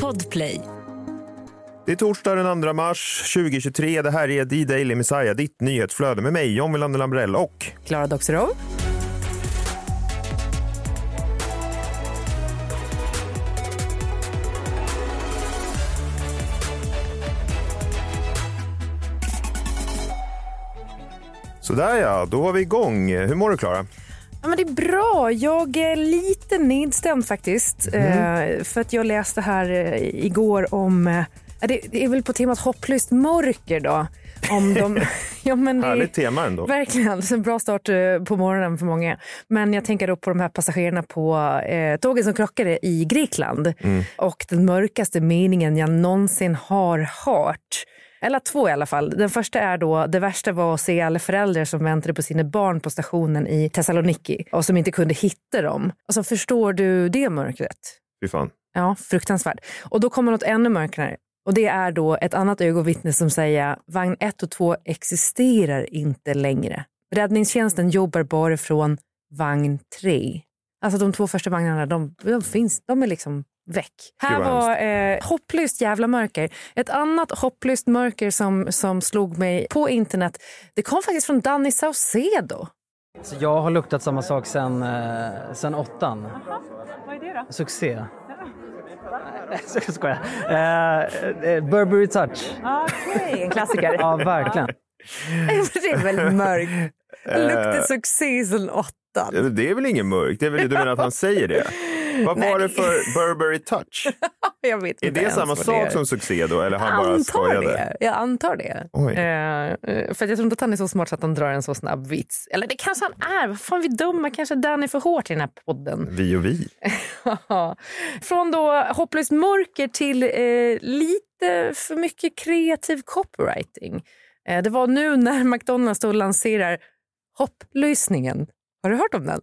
Podplay. Det är torsdag den 2 mars 2023. Det här är The Daily Messiah, ditt nyhetsflöde med mig, John Wilander Lambrell och Klara Doxerov. Sådär ja, då var vi igång. Hur mår du Klara? Ja, men det är bra. Jag är lite nedstämd faktiskt. Eh, för att jag läste här eh, igår om, eh, det, det är väl på temat hopplöst mörker då. Om de, ja, men det, Härligt tema ändå. Verkligen, en bra start på morgonen för många. Men jag tänker då på de här passagerarna på eh, tåget som krockade i Grekland. Och den mörkaste meningen jag någonsin har hört. Eller två i alla fall. Den första är då, det värsta var att se alla föräldrar som väntade på sina barn på stationen i Thessaloniki och som inte kunde hitta dem. Alltså förstår du det mörkret? Fy fan. Ja, fruktansvärt. Och då kommer något ännu mörkare. Och det är då ett annat ögonvittne som säger vagn 1 och 2 existerar inte längre. Räddningstjänsten jobbar bara från vagn 3. Alltså de två första vagnarna, de, de finns, de är liksom väck. Här var eh, hopplöst jävla mörker. Ett annat hopplöst mörker som, som slog mig på internet, det kom faktiskt från Danny Saucedo. Så jag har luktat samma sak sen, eh, sen åttan. Vad är det då? Succé. Jag skojar. Eh, eh, Burberry Touch. Okej, en klassiker. Ja, verkligen. det är väldigt mörkt. Det luktar succé sen åttan. Det är väl ingen mörk? Det är väl, du menar att han säger det? Vad var det för Burberry touch? Jag vet Är det samma sak det som succé då? Eller han Jag bara skojade? det. Jag antar det. Eh, eh, för jag tror inte att han är så smart så att han drar en så snabb vits. Eller det kanske han är. Vad fan vi dumma. Kanske Danny är för hårt i den här podden. Vi och vi. Från då hopplöst mörker till eh, lite för mycket kreativ copywriting. Eh, det var nu när McDonalds då lanserar hopplösningen. Har du hört om den?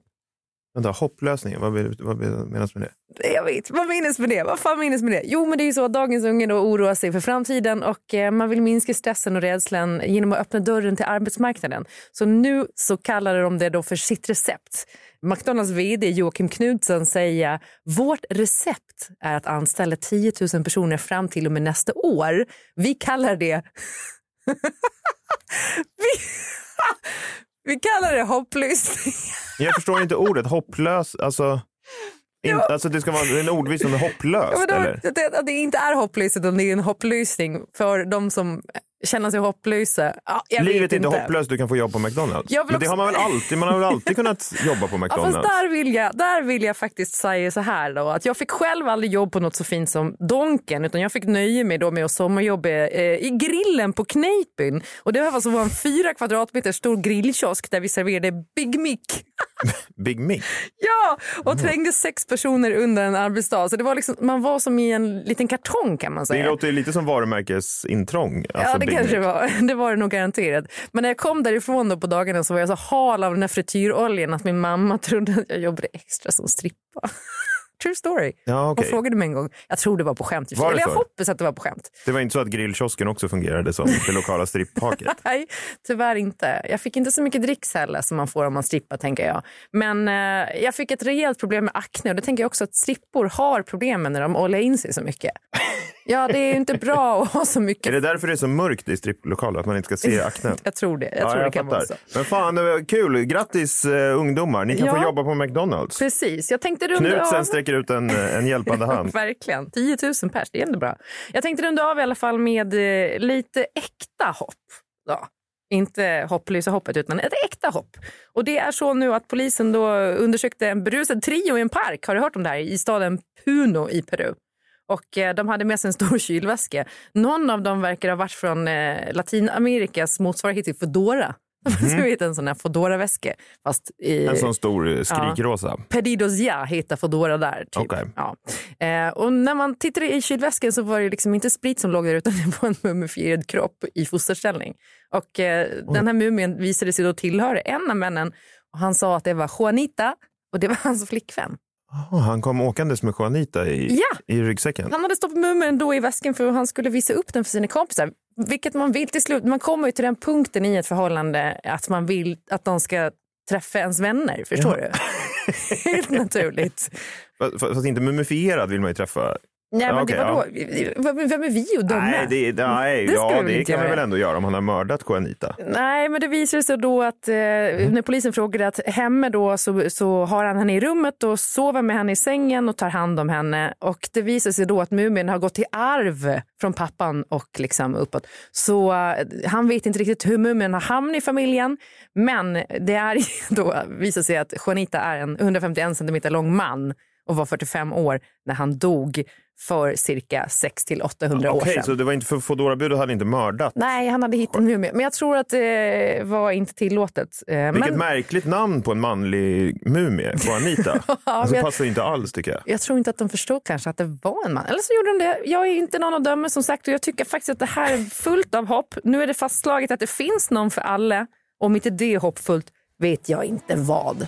Vänta, hopplösningen, vad, vad menas med det? Jag vet, vad menas med det? Vad fan menas med det? Jo, men det är ju så att dagens unga då oroar sig för framtiden och eh, man vill minska stressen och rädslan genom att öppna dörren till arbetsmarknaden. Så nu så kallar de det då för sitt recept. McDonalds vd Joakim Knudsen säger vårt recept är att anställa 10 000 personer fram till och med nästa år. Vi kallar det vi, vi kallar det hopplösning. Jag förstår inte ordet hopplös. Alltså, in, alltså det ska vara en ordvits som är hopplöst, Ja, då, eller? det, det inte är hopplöst utan det är en hopplösning för de som känner sig hopplösa. Ja, Livet vet är inte hopplöst, du kan få jobb på McDonalds. Men det också- har man väl alltid, man har väl alltid kunnat jobba på Ja, McDonalds? fast där vill, jag, där vill jag faktiskt säga så här då, att jag fick själv aldrig jobb på något så fint som Donken utan jag fick nöje mig då med att sommarjobba eh, i grillen på Kneipen. Och det var alltså en fyra kvadratmeter stor grillkiosk där vi serverade Big Mick. Big Mick? Ja, och trängde sex personer under en arbetsdag. Så det var liksom, man var som i en liten kartong kan man Det säga. låter ju lite som varumärkesintrång. Alltså ja, det kanske det var. Det var det nog garanterat. Men när jag kom därifrån då på dagarna så var jag så hal av den här frityroljan att min mamma trodde att jag jobbade extra som strippa. True story. Ja, Hon okej. frågade mig en gång. Jag tror det var på skämt. i och för Var sig. det Eller jag hoppas att det var på skämt. Det var inte så att grillkiosken också fungerade som det lokala stripphaket? Nej, tyvärr inte. Jag fick inte så mycket dricks heller som man får om man strippar tänker jag. Men eh, jag fick ett rejält problem med akne och det tänker jag också att strippor har problem med när de oljar in sig så mycket. Ja, det är inte bra att ha så mycket. Är det därför det är så mörkt i stripplokaler? Att man inte ska se aknen? Jag tror det. Jag tror det kan vara så. Men fan, det var kul. Grattis eh, ungdomar. Ni kan Ja. få jobba på McDonalds. Precis, jag tänkte runda Knutsen av. sträcker ut en, en hjälpande hand. Verkligen. 10 000 pers, det är ändå bra. Jag tänkte runda av i alla fall med eh, lite äkta hopp. Då. Inte hopplösa hoppet, utan ett äkta hopp. Och det är så nu att polisen då undersökte en berusad trio i en park. Har du hört om det här? I staden Puno i Peru. Och eh, de hade med sig en stor kylväska. Någon av dem verkar ha varit från eh, Latinamerikas motsvarighet till Foodora. Du vet en sån här Foodora-väska. Fast i, En sån stor eh, skrikrosa. Pedidos Ja heter Foodora där. Typ. Okej. Ja. Eh, och när man tittade i kylväskan så var det liksom inte sprit som låg där utan det var en mumifierad kropp i fosterställning. Och eh, den här mumien visade sig då tillhöra en av männen och han sa att det var Juanita och det var hans flickvän. Oh, han kom åkandes med Juanita i, Ja. i ryggsäcken. Han hade stoppat mumien då i väskan för att han skulle visa upp den för sina kompisar. Vilket man vill till slut. Man kommer ju till den punkten i ett förhållande att man vill att de ska träffa ens vänner. Förstår du? Helt naturligt. Fast, fast inte mumifierad vill man ju träffa. Nej, men Ja, det, okej, vadå? Vem vem är vi att döma? Nej, det, nej Det ja, det kan man väl ändå göra om han har mördat Juanita. Nej, men det visar sig då att eh, Mm. när polisen frågade att hemma då så, så har han henne i rummet och sover med henne i sängen och tar hand om henne. Och det visar sig då att mumien har gått i arv från pappan och liksom uppåt. Så eh, han vet inte riktigt hur mumien har hamnat i familjen. Men det är då visar sig att Juanita är en 151 centimeter lång man och var 45 år när han dog för cirka 6 till 800 år Okej, sedan. så det var inte för Foodora-budet hade inte mördat. Nej, han hade hittat en mumie. Men jag tror att det var inte tillåtet. Eh, Vilket men märkligt namn på en manlig mumie, Juanita. alltså, men- passar inte alls tycker jag. jag tror inte att de förstod kanske att det var en man. Eller så gjorde de det. Jag är inte någon att döma som sagt och jag tycker faktiskt att det här är fullt av hopp. Nu är det fastslaget att det finns någon för alla. Om inte det är hoppfullt vet jag inte vad.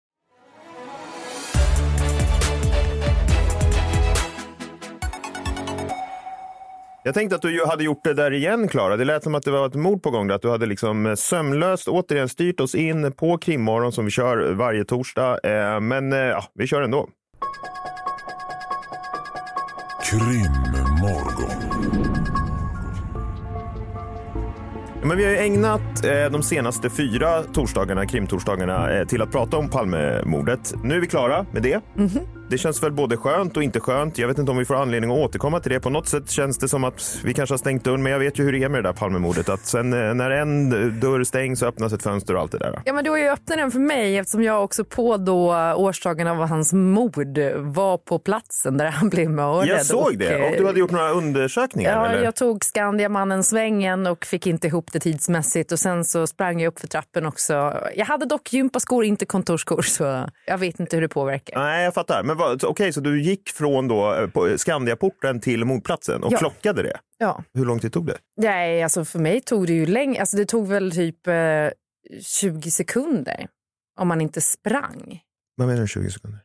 Jag tänkte att du ju hade gjort det där igen, Klara. Det lät som att det var ett mord på gång. där. Att du hade liksom eh, sömlöst återigen styrt oss in på krimmorgon som vi kör varje torsdag. Eh, Men eh, ja, vi kör ändå. Krimmorgon. Men vi har ju ägnat eh, de senaste fyra torsdagarna, krimtorsdagarna, eh, till att prata om Palmemordet. Nu är vi klara med det. Det känns väl både skönt och inte skönt. Jag vet inte om vi får anledning att återkomma till det. På något sätt känns det som att vi kanske har stängt dörren, men jag vet ju hur det är med det där Palmemordet. Att sen eh, när en dörr stängs så öppnas ett fönster och allt det där. Ja, men då öppnat den för mig eftersom jag också på då årsdagen av hans mord var på platsen där han blev mördad. Jag såg det. Och du hade gjort några undersökningar? Ja, eller? jag tog Skandiamannen svängen och fick inte ihop det tidsmässigt och sen så sprang jag upp för trappen också. Jag hade dock gympaskor, inte kontorsskor, så jag vet inte hur det påverkar. Nej, jag fattar. Men vad- okej, så du gick från då eh, Skandiaporten till mordplatsen och Ja. klockade det? Ja. Hur lång tid tog det? Nej, alltså för mig tog det ju länge. Alltså det tog väl typ eh, 20 sekunder om man inte sprang. Vad menar du 20 sekunder?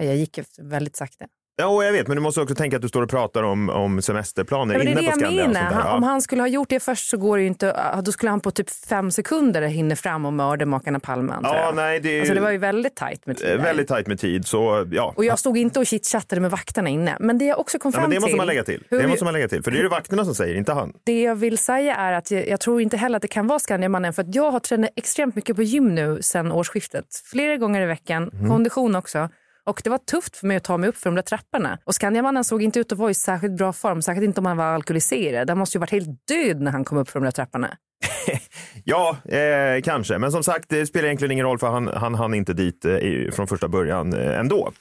Jag gick väldigt sakta. Ja, jag vet, men du måste också tänka att du står och pratar om, om semesterplaner Ja, inne på Skandia. menar. Han, Ja. om han skulle ha gjort det först så går det inte. ja, Då skulle han på typ fem sekunder hinna fram och mörda makarna Palme. Ja, nej, det Alltså det var ju väldigt tajt med tid. väldigt tajt med tid. Så, ja. Och jag stod inte och chitchattade med vakterna inne. Men det jag också kom Ja, fram men det måste till. man lägga till. hur Det måste man lägga till. För det är det vakterna som säger, inte han. Det jag vill säga är att jag, jag tror inte heller att det kan vara Skandiamannen för att jag har tränat extremt mycket på gym nu sedan årsskiftet. Flera gånger i veckan, Mhm. kondition också. Och det var tufft för mig att ta mig upp för de där trapporna. Och Skandiamannen såg inte ut att vara i särskilt bra form, särskilt inte om han var alkoholiserad. Han måste ju varit helt död när han kom upp för de där trapporna. Ja, eh, kanske. Men som sagt, det spelar egentligen ingen roll för han, han hann inte dit eh, från första början eh, ändå.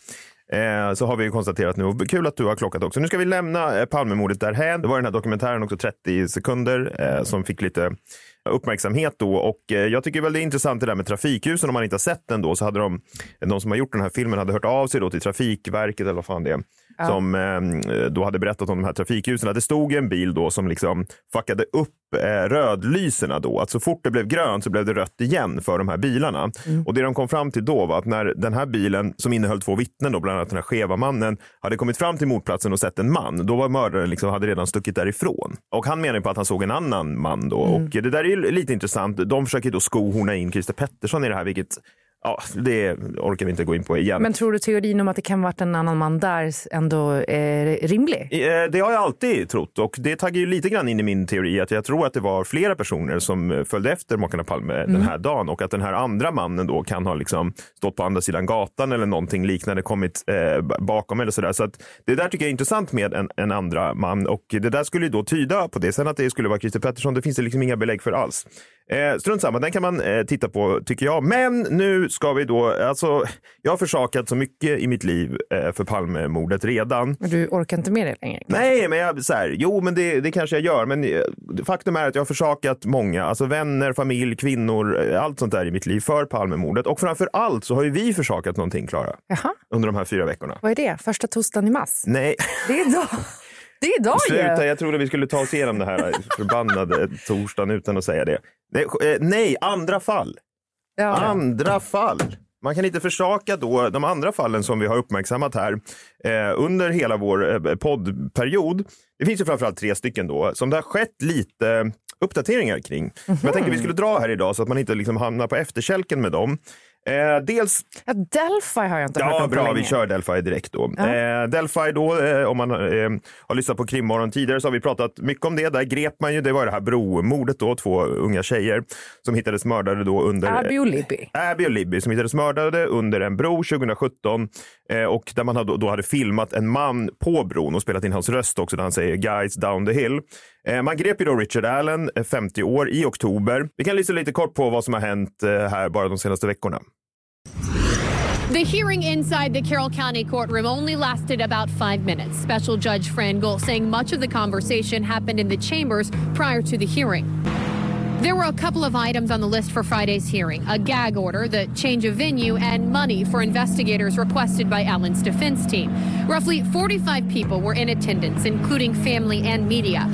Eh, så har vi ju konstaterat nu. Och Kul att du har klockat också. Nu ska vi lämna eh, Palmemordet därhän. Det var den här dokumentären också, 30 sekunder, eh, som fick lite uppmärksamhet då. Och eh, jag tycker väl det är intressant det där med trafikljusen. Om man inte har sett den då så hade de, de som har gjort den här filmen hade hört av sig då till Trafikverket eller vad fan det är. Som eh, då hade berättat om de här trafikljusen. Det stod en bil då som liksom fuckade upp eh, rödlyserna då. Att så fort det blev grönt så blev det rött igen för de här bilarna. Och det de kom fram till då var att när den här bilen som innehöll två vittnen, då, bland annat den här skeva mannen, hade kommit fram till mordplatsen och sett en man, då var mördaren liksom, hade redan stuckit därifrån. Och han menar på att han såg en annan man då. Och det där är ju lite intressant. De försöker då skohorna in Christer Pettersson i det här, vilket Ja, det orkar vi inte gå in på igen. Men tror du teorin om att det kan varit en annan man där ändå är rimlig? Eh, Det har jag alltid trott och det taggar ju lite grann in i min teori att jag tror att det var flera personer som följde efter makarna Palme den här dagen och att den här andra mannen då kan ha liksom stått på andra sidan gatan eller någonting liknande kommit eh, bakom eller sådär. Så att det där tycker jag är intressant med en, en andra man och det där skulle ju då tyda på det. Sen att det skulle vara Christer Pettersson, det finns det liksom inga belägg för alls. Eh, strunt samma, den kan man eh, titta på tycker jag. Men nu ska vi då, alltså jag har försakat så mycket i mitt liv eh, för Palmemordet redan. Men Du orkar inte med det längre? Nej, men jag, så här, jo, men det, det kanske jag gör. Men eh, faktum är att jag har försakat många, alltså vänner, familj, kvinnor, eh, allt sånt där i mitt liv för Palmemordet. Och framför allt så har ju vi försakat någonting, Klara, under de här fyra veckorna. vad är det? Första torsdagen i mars? Nej, Det är idag. Det är idag sluta. ju. Jag trodde vi skulle ta oss igenom det här förbannade torsdagen utan att säga det. Nej, nej andra fall. Ja. Andra fall. Man kan inte försaka då de andra fallen som vi har uppmärksammat här eh, under hela vår eh, poddperiod. Det finns ju framförallt tre stycken då som det har skett lite uppdateringar kring. Men Jag tänkte vi skulle dra här idag så att man inte liksom hamnar på efterkälken med dem. Eh, dels Ja, Delphi har jag inte hört Ja, om på bra. länge. Vi kör Delphi direkt då. Ja. Eh, Delphi då, eh, om man eh, har lyssnat på Krimmorgon tidigare så har vi pratat mycket om det. Där grep man ju, det var det här bromordet då, två unga tjejer som hittades mördade då under... Abby och Libby. Abby och Libby som hittades mördade under en bro 2017 eh, och där man hade, då hade filmat en man på bron och spelat in hans röst också där han säger guys down the hill. Eh, man grep ju då Richard Allen, eh, 50 år, i oktober. Vi kan lyssna lite kort på vad som har hänt här bara de senaste veckorna. The hearing inside the Carroll County courtroom only lasted about five minutes. Special Judge Fran Gull saying much of the conversation happened in the chambers prior to the hearing. There were a couple of items on the list for Friday's hearing a gag order, the change of venue, and money for investigators requested by Allen's defense team. Roughly 45 people were in attendance, including family and media.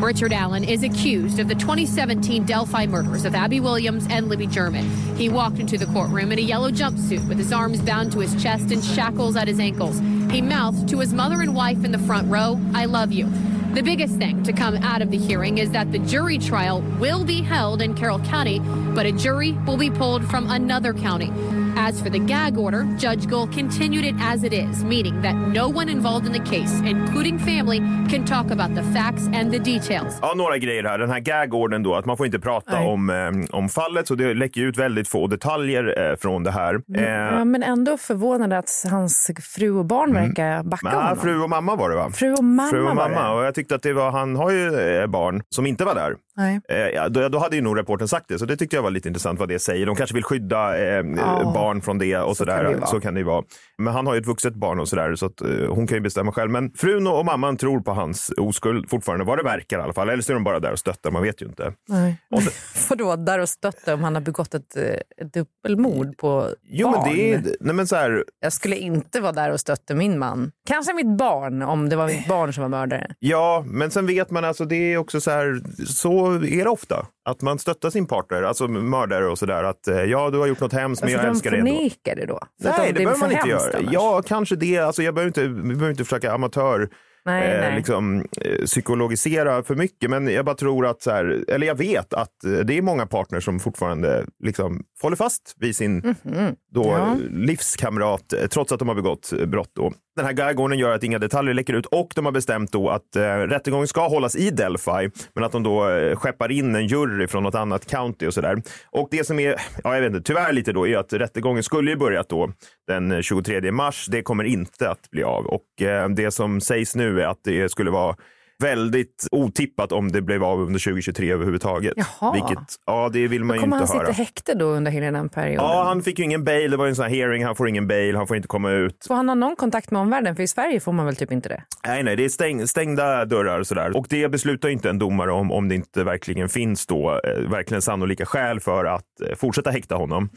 Richard Allen is accused of the 2017 Delphi murders of Abby Williams and Libby German. He walked into the courtroom in a yellow jumpsuit with his arms bound to his chest and shackles at his ankles. He mouthed to his mother and wife in the front row, I love you. The biggest thing to come out of the hearing is that the jury trial will be held in Carroll County, but a jury will be pulled from another county. As for the gag order, Judge Gull continued it as it is, meaning that no one involved in the case, including family, can talk about the facts and the details. Ja, några grejer här. Den här gagorden då, att man får inte prata Nej. om, eh, om fallet, så det läcker ut väldigt få detaljer eh, från det här. Eh, Ja, men ändå förvånande att hans fru och barn verkar backa ah, honom. fru och mamma var det va? Fru och mamma, Fru och var mamma. det. Och jag tyckte att det var, han har ju eh, barn som inte var där. Nej. Eh, ja, då, då hade ju nog reporten sagt det, så det tyckte jag var lite intressant vad det säger. De kanske vill skydda eh, Ja. barn från det och Så sådär. kan det så kan det ju vara. Men han har ju ett vuxet barn och sådär, så att, eh, hon kan ju bestämma själv. Men frun och mamman tror på hans oskuld fortfarande, vad det verkar i alla fall. Eller så är de bara där och stöttar, man vet ju inte. Nej. Och så, Vadå, där och stötta om han har begått ett, eh, ett dubbelmord på jo, barn? men det är, nej men så här, Jag skulle inte vara där och stötta min man. Kanske mitt barn, om det var mitt barn som var mördare. Ja, men sen vet man alltså, det är också så här, så är det ofta. Att man stöttar sin partner, alltså mördare och sådär. Att eh, ja, du har gjort något hemskt, men För jag älskar dig ändå. förnekar det då? För Nej, det är behöver man inte göra. annars. Ja, kanske det. Alltså, jag behöver inte, vi behöver inte försöka amatör Nej, eh, nej. Liksom, eh, psykologisera för mycket. Men jag bara tror att, så här, eller jag vet att eh, det är många partner som fortfarande liksom, håller fast vid sin då, Mhm. Ja. livskamrat, eh, trots att de har begått brott. Då. Den här gagorden gör att inga detaljer läcker ut och de har bestämt då att eh, rättegången ska hållas i Delphi, men att de då eh, skeppar in en jury från något annat county och sådär. Och det som är, ja, jag vet inte, tyvärr lite då, är att rättegången skulle ju börjat då den eh, 23 mars. Det kommer inte att bli av och eh, det som sägs nu är att det skulle vara väldigt otippat om det blev av under 2023 överhuvudtaget. Jaha. Vilket, ja, det vill man ju Kommer inte han sitta höra. i häkte då under hela den perioden? Ja, han fick ju ingen bail. Det var ju en sån här hearing. Han får ingen bail. Han får inte komma ut. Får han ha någon kontakt med omvärlden? För i Sverige får man väl typ inte det? Nej, nej, det är stäng, stängda dörrar och sådär. Och det beslutar ju inte en domare om, om det inte verkligen finns då eh, verkligen sannolika skäl för att eh, fortsätta häkta honom.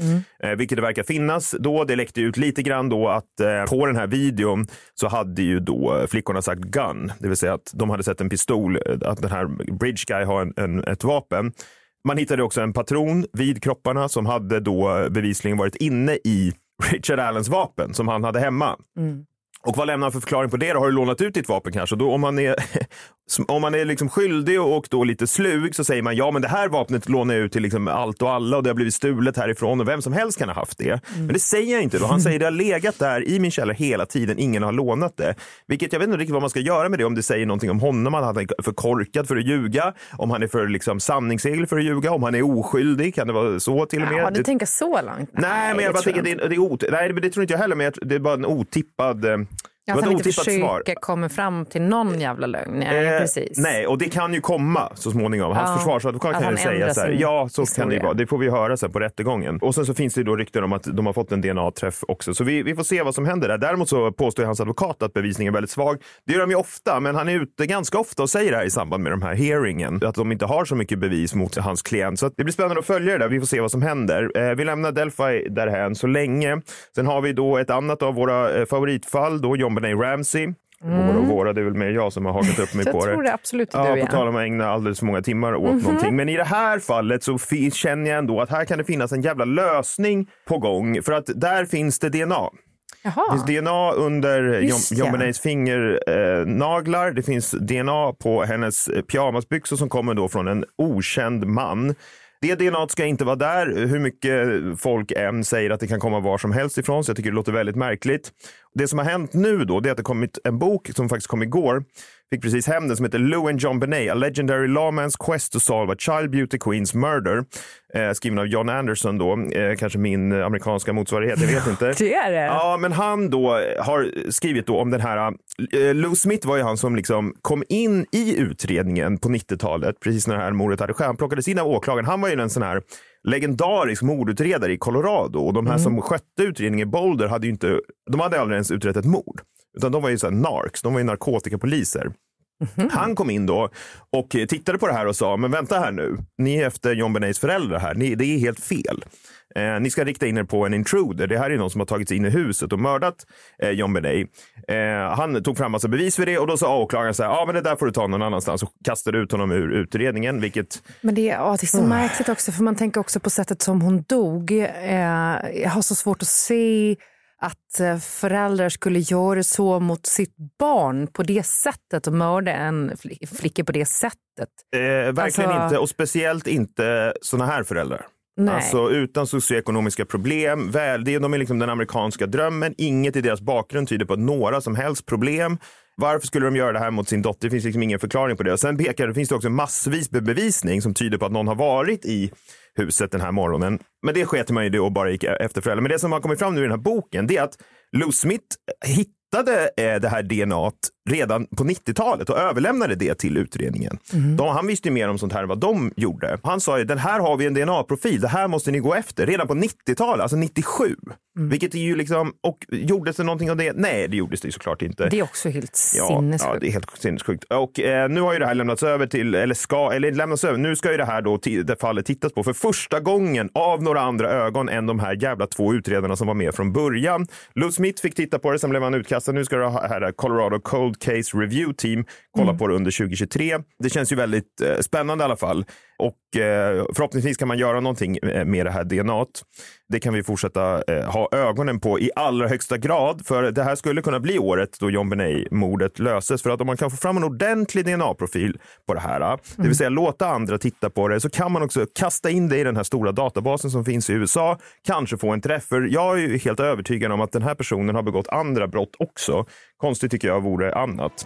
Eh, vilket det verkar finnas då. Det läckte ut lite grann då att eh, på den här videon så hade ju då flickorna sagt gun, det vill säga att de hade sett en pistol, att den här bridge guy har en, en, ett vapen. Man hittade också en patron vid kropparna som hade då bevisligen varit inne i Richard Allens vapen som han hade hemma. Och vad lämnar han för förklaring på det? Då? Har du lånat ut ditt vapen kanske? Då, om man är, om man är liksom skyldig och då lite slug så säger man ja men det här vapnet lånar jag ut till liksom allt och alla och det har blivit stulet härifrån och vem som helst kan ha haft det. Men det säger jag inte då. Han säger det har legat där i min källare hela tiden, ingen har lånat det. Vilket jag vet inte riktigt vad man ska göra med det, om det säger någonting om honom, att han är för korkad för att ljuga, om han är för liksom, sanningssegel för att ljuga, om han är oskyldig, kan det vara så till och med? Ja, du Det- tänker så långt? Nej, men jag bara tror tänker det, är- det är ot- Nej, det tror inte jag heller, men jag, det är bara en otippad... Ja, att han ett inte försöker komma fram till någon jävla lögn. Nej, Eh, precis. Nej, och det kan ju komma så småningom. Hans Ja, försvarsadvokat kan ju säga så här, ja så kan det ju historia. vara. Det får vi höra sen på rättegången. Och sen så finns det ju då rykten om att de har fått en DNA-träff också. Så vi, vi får se vad som händer där. Däremot så påstår hans advokat att bevisningen är väldigt svag. Det gör de ju ofta, men han är ute ganska ofta och säger det här i samband med de här hearingen. Att de inte har så mycket bevis mot hans klient. Så det blir spännande att följa det där. Vi får se vad som händer. Eh, vi lämnar Delphi därhän så länge. Sen har vi då ett annat av våra eh, favoritfall, då John Benet Ramsey. Våra och våra, det är väl mer jag som har hakat upp mig på det. tror det absolut är Ja, du på tal om att ägna alldeles för många timmar åt Mhm. någonting. Men i det här fallet så fi- känner jag ändå att här kan det finnas en jävla lösning på gång. För att där finns det DNA. Det Jaha. finns DNA under Just John. Benets fingernaglar. Eh, det finns DNA på hennes pyjamasbyxor som kommer då från en okänd man. Det DNA ska inte vara där, hur mycket folk än säger att det kan komma var som helst ifrån, så jag tycker det låter väldigt märkligt. Det som har hänt nu då, det är att det kommit en bok som faktiskt kom igår, fick precis hem den, som heter Lou and John Benet, A Legendary Lawman's Quest to Solve a Child Beauty Queen's Murder, eh, skriven av John Anderson då, eh, kanske min amerikanska motsvarighet, jag vet inte. Det är det. Ja, men han då har skrivit då om den här, eh, Lou Smith var ju han som liksom kom in i utredningen på 90-talet, precis när det här mordet hade skett. Han plockades in av åklagaren. Han var ju en sån här legendarisk mordutredare i Colorado och de här som skötte utredningen i Boulder hade ju inte, de hade aldrig ens utrett ett mord. Utan de var ju så här narcs, de var ju narkotikapoliser. Han kom in då och tittade på det här och sa, men vänta här nu, ni är efter John Benets föräldrar här, ni, det är helt fel. Eh, ni ska rikta in er på en intruder. Det här är någon som har tagit sig in i huset och mördat eh, John Benet. Eh, han tog fram massa bevis för det och då sa åklagaren så här, ja men det där får du ta någon annanstans och kastade ut honom ur utredningen, vilket Men det, är- ja, det är så märkligt också, för man tänker också på sättet som hon dog. Eh, jag har så svårt att se att eh, föräldrar skulle göra så mot sitt barn på det sättet och mörda en fli- flicka på det sättet. eh, verkligen Alltså- inte och speciellt inte såna här föräldrar. Nej. Alltså utan socioekonomiska problem. Väl, det, de är liksom den amerikanska drömmen. Inget i deras bakgrund tyder på några som helst problem. Varför skulle de göra det här mot sin dotter? Det finns liksom ingen förklaring på det. Och sen pekar, det finns det också massvis med bevisning som tyder på att någon har varit i huset den här morgonen. Men det sket man ju och bara gick efter föräldrar. Men det som har kommit fram nu i den här boken det är att Lou Smith hittade eh, det här DNA redan på 90-talet och överlämnade det till utredningen. De, han visste ju mer om sånt här än vad de gjorde. Han sa ju den här har vi en DNA-profil, det här måste ni gå efter redan på 90-talet, alltså 97. Vilket är ju liksom, och gjordes det någonting av det? Nej, det gjordes det ju såklart inte. Det är också helt Ja, sinnessjukt. ja, det är helt sinnessjukt. Och eh, nu har ju det här lämnats över till, eller ska, eller lämnats över, nu ska ju det här då, det fallet tittas på för första gången av några andra ögon än de här jävla två utredarna som var med från början. Lou Smith fick titta på det, sen blev han utkastad. Nu ska det här Colorado Cold Case Review Team kolla på det under 2023. Det känns ju väldigt eh, spännande i alla fall. Och eh, förhoppningsvis kan man göra någonting eh, med det här DNA. Det kan vi fortsätta eh, ha ögonen på i allra högsta grad. För det här skulle kunna bli året då John Benet-mordet löses. För att om man kan få fram en ordentlig DNA-profil på det här, det vill säga låta andra titta på det, så kan man också kasta in det i den här stora databasen som finns i USA. Kanske få en träff. För jag är ju helt övertygad om att den här personen har begått andra brott också. Konstigt tycker jag vore annat.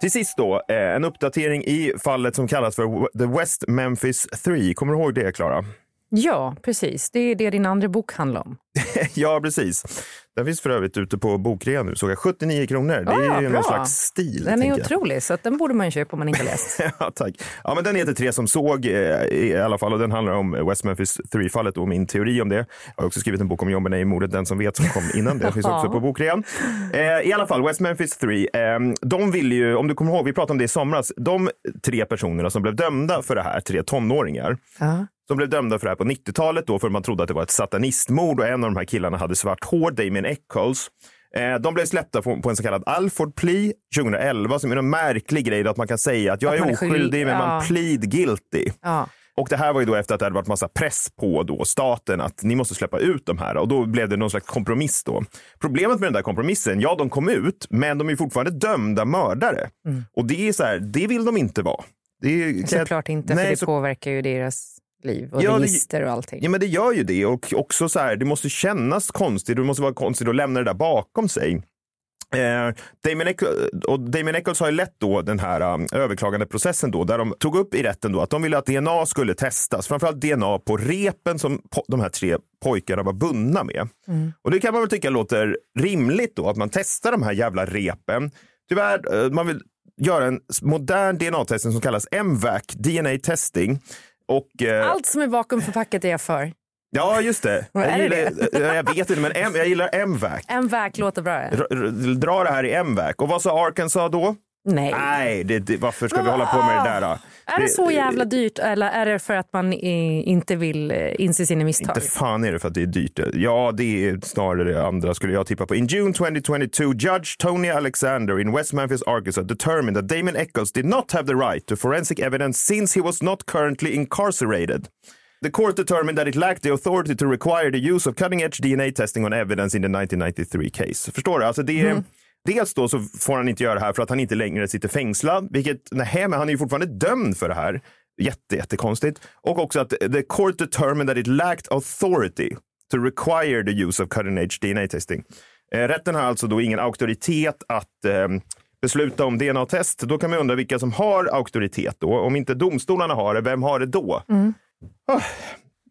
Till sist då, eh, en uppdatering i fallet som kallas för The West Memphis 3. Kommer du ihåg det, Klara? Ja, precis. Det är det din andra bok handlar om. ja, precis. Den finns för övrigt ute på bokrea nu, såg jag. 79 kronor. Det är Ja, ju bra. någon slags stil. Den är tänker jag. otrolig, så att den borde man köpa om man inte har läst. ja, tack. Ja, men den heter Tre som såg eh, i alla fall och den handlar om West Memphis 3-fallet och min teori om det. Jag har också skrivit en bok om John Benet-mordet, Den som vet, som kom innan. Det finns också på bokrean. Eh, I alla fall, West Memphis 3. Eh, de ville ju, om du kommer ihåg, vi pratade om det i somras, de tre personerna som blev dömda för det här, tre tonåringar, Ja. som blev dömda för det här på 90-talet då för man trodde att det var ett satanistmord och en av de här killarna hade svart hår, Damien Eccles. Eh, De blev släppta på en så kallad Alford plea 2011 som är en märklig grej att man kan säga att jag Att man är är skyld- oskyldig men man ja. plead guilty. Ja. Och det här var ju då efter att det hade varit massa press på då staten att ni måste släppa ut de här och då blev det någon slags kompromiss då. Problemet med den där kompromissen, ja de kom ut men de är fortfarande dömda mördare. Mm. Och det är så här, det vill de inte vara. Det är, Såklart inte, Nej, för det så- påverkar ju deras liv och Ja, register och allting. Ja, men det gör ju det och också så här, det måste kännas konstigt. Det måste vara konstigt att lämna det där bakom sig. Eh, Damien, Eccles, och Damien Eccles har ju lett då den här um, överklagandeprocessen då, där de tog upp i rätten då att de ville att DNA skulle testas, framförallt DNA på repen som po- de här tre pojkarna var bundna med. Mm. Och det kan man väl tycka låter rimligt då, att man testar de här jävla repen. Tyvärr, eh, man vill göra en modern DNA-test som kallas MVAC, DNA testing. Och, eh, Allt som är vakuumförpackat är jag för. Ja, just det. Jag, gillar, det? jag vet inte, men M, jag gillar MVAC. Väg låter bra. R- Dra det här i MVAC. Och vad sa Arkansas då? Nej. Nej, det, det, varför ska vi hålla på med det där då? Är det så jävla dyrt eller är det för att man inte vill eh, inse sina misstag? Inte fan är det för att det är dyrt. Ja, det är snarare det andra skulle jag tippa på. In June 2022, Judge Tony Alexander in West Memphis, Arkansas determined that Damon Eccles did not have the right to forensic evidence since he was not currently incarcerated. The court determined that it lacked the authority to require the use of cutting edge DNA testing on evidence in the 1993 case. Förstår du? Alltså det är, Dels då så får han inte göra det här för att han inte längre sitter fängslad, vilket nej, men han är ju fortfarande dömd för det här. Jätte, jättekonstigt. Och också att the court determined that it lacked authority to require the use of cutting edge DNA testing. Eh, rätten har alltså då ingen auktoritet att eh, besluta om DNA-test. Då kan man undra vilka som har auktoritet då. Om inte domstolarna har det, vem har det då?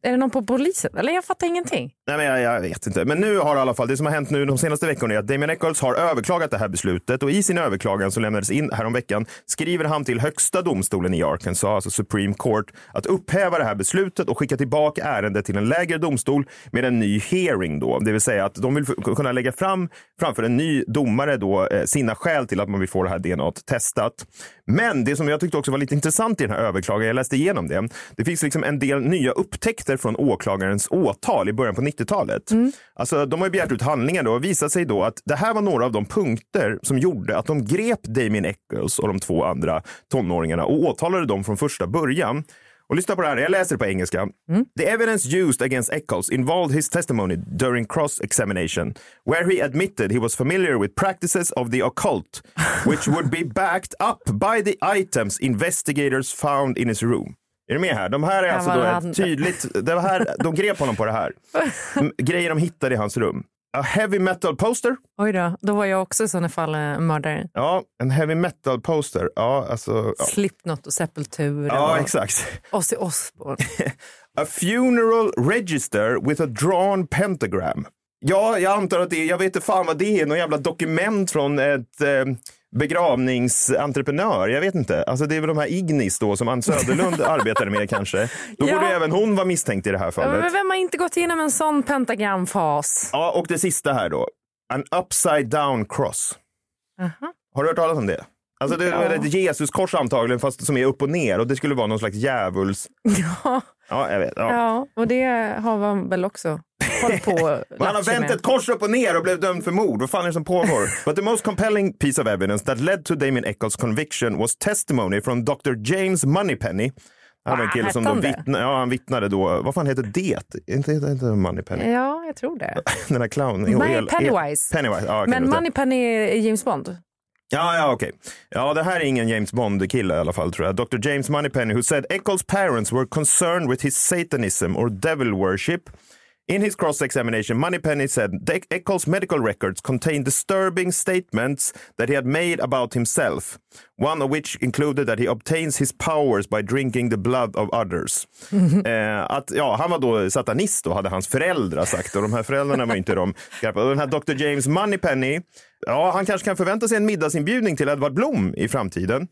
Är det någon på polisen? Eller jag fattar ingenting. Nej, men jag, jag vet inte. Men nu har i alla fall det som har hänt nu de senaste veckorna är att Damien Eccles har överklagat det här beslutet och i sin överklagan som lämnades in häromveckan skriver han till högsta domstolen i Arkansas, alltså Supreme Court, att upphäva det här beslutet och skicka tillbaka ärendet till en lägre domstol med en ny hearing då. Det vill säga att de vill kunna lägga fram framför en ny domare då eh, sina skäl till att man vill få det här DNA testat. Men det som jag tyckte också var lite intressant i den här överklagan, jag läste igenom det. Det finns liksom en del nya upptäckter från åklagarens åtal i början på 90-talet. Alltså, de har begärt ut handlingar då och visat sig då att det här var några av de punkter som gjorde att de grep Damien Eccles och de två andra tonåringarna och åtalade dem från första början. Och lyssna på det här, jag läser det på engelska. The evidence used against Eccles involved his testimony during cross-examination, where he admitted he was familiar with practices of the occult, which would be backed up by the items investigators found in his room. Är du med här? De här är alltså då ett tydligt, det här, de grep honom på det här. Grejer de hittade i hans rum. A heavy metal poster. Oj då, då var jag också i sådana fall eh, mördare. Ja, en heavy metal poster. Ja, alltså. Ja, Slipknot och Sepultura ja och exakt. Ozzy Osbourne. A funeral register with a drawn pentagram. Ja, jag antar att det är, jag vet inte fan vad det är, någon jävla dokument från ett eh, begravningsentreprenör. Jag vet inte. Alltså det är väl de här Ignis då som Ann Söderlund arbetade med kanske. Då Ja. borde även hon vara misstänkt i det här fallet. Men vem har inte gått igenom en sån pentagramfas? Ja, och det sista här då. An upside down cross. Aha. Har du hört talas om det? Alltså det är Ja. ett Jesuskors antagligen fast som är upp och ner och det skulle vara någon slags djävuls... Ja, Ja, jag vet. Ja. ja, och det har man väl också hållit på Men han har vänt ett kors upp och ner och blev dömd för mord. Vad fan är det som pågår? But the most compelling piece of evidence that led to Damien Eccles conviction was testimony from Dr. James Moneypenny. Han var en Va, kille som då det? vittnade, ja, han vittnade då, vad fan heter det? Inte, inte, inte Moneypenny. Ja, jag tror det. Den här clownen. Pennywise. Pennywise, ja, kan Men det. Moneypenny är James Bond. Ja, ja, okej. Ja, det här är ingen James Bond-kille i alla fall tror jag. Dr. James Moneypenny who said Eccles parents were concerned with his satanism or devil worship. In his cross-examination, Moneypenny said that Eccles' medical records contained disturbing statements that he had made about himself, one of which included that he obtains his powers by drinking the blood of others. eh, att, ja, han var då satanist och hade hans föräldrar sagt och de här föräldrarna var inte de skarpa. Den här Dr. James Moneypenny, ja, han kanske kan förvänta sig en middagsinbjudning till Edward Blom i framtiden.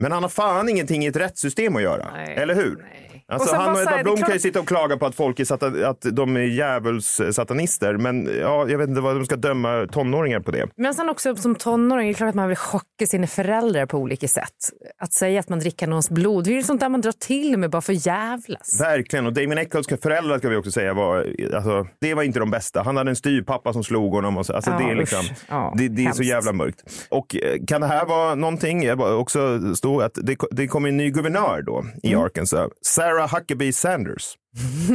Men han har fan ingenting i ett rättssystem att göra, eller hur? Alltså, Och sen han bara och Edvard Blom kan ju sitta och klaga på att folk är satan, att de är djävulssatanister, men ja, jag vet inte vad de ska döma tonåringar på det. Men sen också som tonåring, är det klart att man vill chocka sina föräldrar på olika sätt. Att säga att man dricker någons blod, det är ju sånt där man drar till med bara för jävlas. Verkligen, och Damien Eccles föräldrar ska vi också säga var, alltså, det var inte de bästa. Han hade en styvpappa som slog honom. Och så, alltså, Ja, det, är liksom. Ja, det, det är så jävla mörkt. Och eh, kan det här vara någonting? Jag också stod att det, det kommer en ny guvernör då i Mm. Arkansas. Sarah Huckabee Sanders.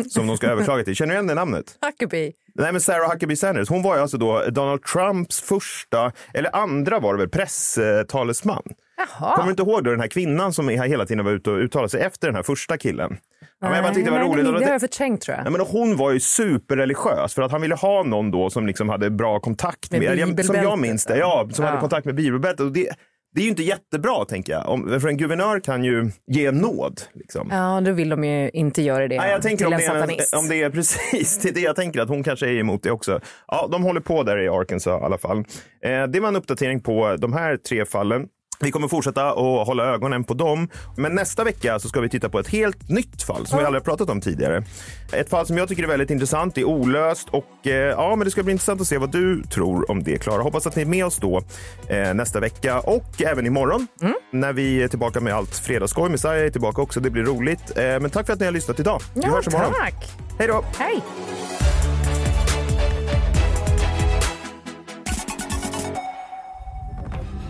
som de ska överklaga till. Känner du igen det namnet? Huckabee. Nej, men Sarah Huckabee Sanders, hon var ju alltså då Donald Trumps första, eller andra var det väl, presstalesman. Jaha. Kommer du inte ihåg då den här kvinnan som hela tiden var ute och uttalade sig efter den här första killen? Ja, men jag bara tyckte det var roligt. Det, det har jag förträngt tror jag. Nej, men hon var ju superreligiös för att han ville ha någon då som liksom hade bra kontakt Med med, som jag minns det, ja, som Ja. hade kontakt med bibelbältet. Och det, det är ju inte jättebra tänker jag, om, för en guvernör kan ju ge nåd. Liksom. Ja, då vill de ju inte göra det Nej, jag tänker till om en det, är satanist. om det är precis det, är det jag tänker att hon kanske är emot det också. Ja, de håller på där i Arkansas i alla fall. Eh, det var en uppdatering på de här tre fallen. Vi kommer fortsätta att hålla ögonen på dem. Men nästa vecka så ska vi titta på ett helt nytt fall som vi aldrig har pratat om tidigare. Ett fall som jag tycker är väldigt intressant, det är olöst och eh, ja, men det ska bli intressant att se vad du tror om det, Klara. Hoppas att ni är med oss då eh, nästa vecka och även imorgon när vi är tillbaka med allt fredagsskoj. Messiah är tillbaka också, det blir roligt. Eh, men tack för att ni har lyssnat idag. Vi Ja, hörs imorgon. tack. Hej då! Hej!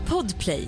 Podplay,